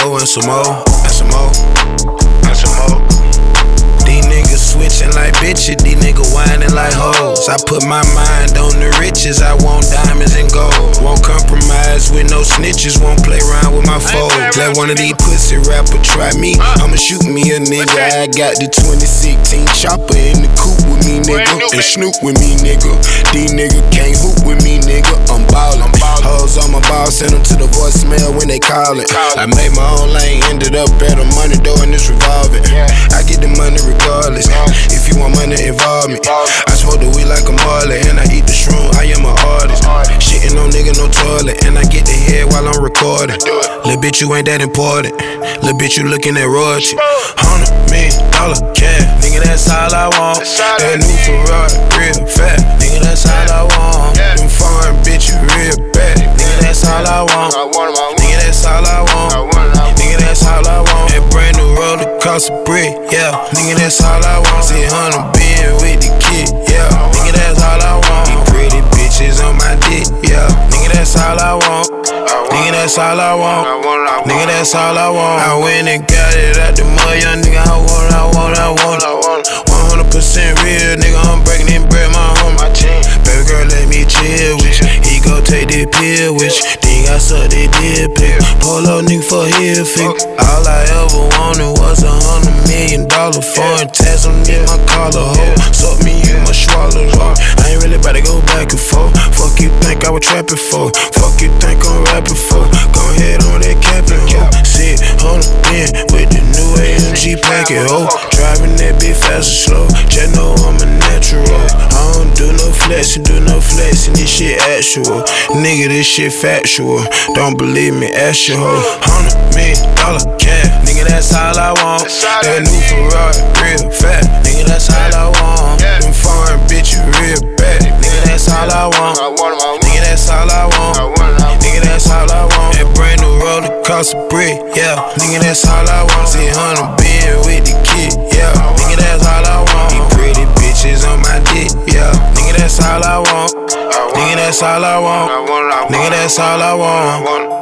some more, and some more, and some more. These niggas switching like bitches, these niggas whining like hoes. I put my mind on the riches, I want diamonds and gold. Won't compromise with no snitches, won't play around with my foes. Let one of these pussy rapper try me, I'ma shoot me a nigga. I got the 2016 chopper in the coupe with me, nigga. And Snoop with me, nigga. These niggas can't hoop with me, nigga. They callin'. I made my own lane, ended up a money door and it's revolving. I get the money regardless. If you want money, involve me. I smoke the weed like a Marley, and I eat the shroom. I am an artist. Shitting on nigga, no toilet, and I get the head while I'm recording. Little bitch, you ain't that important. Little bitch, you looking at royalty. Hundred million dollar cash, nigga, that's all I want. That new Ferrari, real fat, nigga, that's all I want. Cost a brick, yeah. Nigga, that's all I want. See, hundred being with the kid, yeah. Nigga, that's all I want. These pretty bitches on my dick, yeah. Nigga, that's all I want. Nigga, that's all I want. Nigga, that's all I want. I went and got it out the mud, young nigga. I want, I want, I want. 100% real, nigga. I'm breaking in bread, my home. Baby girl, let me chill with you. He go take that pill with you. Think I suck that dead pill. Pull up, nigga, for here, fig. All I ever wanted was a hundred million dollar foreign tax on me, my collar hoe. Suck me, in my swallow. I ain't really about to go back and forth. Fuck you think I was trapping for? Fuck you think I'm rapping for? Go ahead on that capping hoe. Sit on the pen with the new AMG packet hoe. Driving that bitch fast or slow. Just know I'm a natural. Do no flexing, do no flexing. This shit actual. Nigga, this shit factual. Don't believe me, ask your hoe. Hundred million dollar cash. Nigga, that's all I want. That new Ferrari, real fat. Nigga, that's all I want. Them foreign bitches, real bad. Nigga, that's all I want. Nigga, that's all I want. Nigga, that's all I want. That brand new roller cost a brick, yeah. Nigga, that's all I want. See, hundred being with the kid, yeah. That's all I want. Nigga, that's all I want.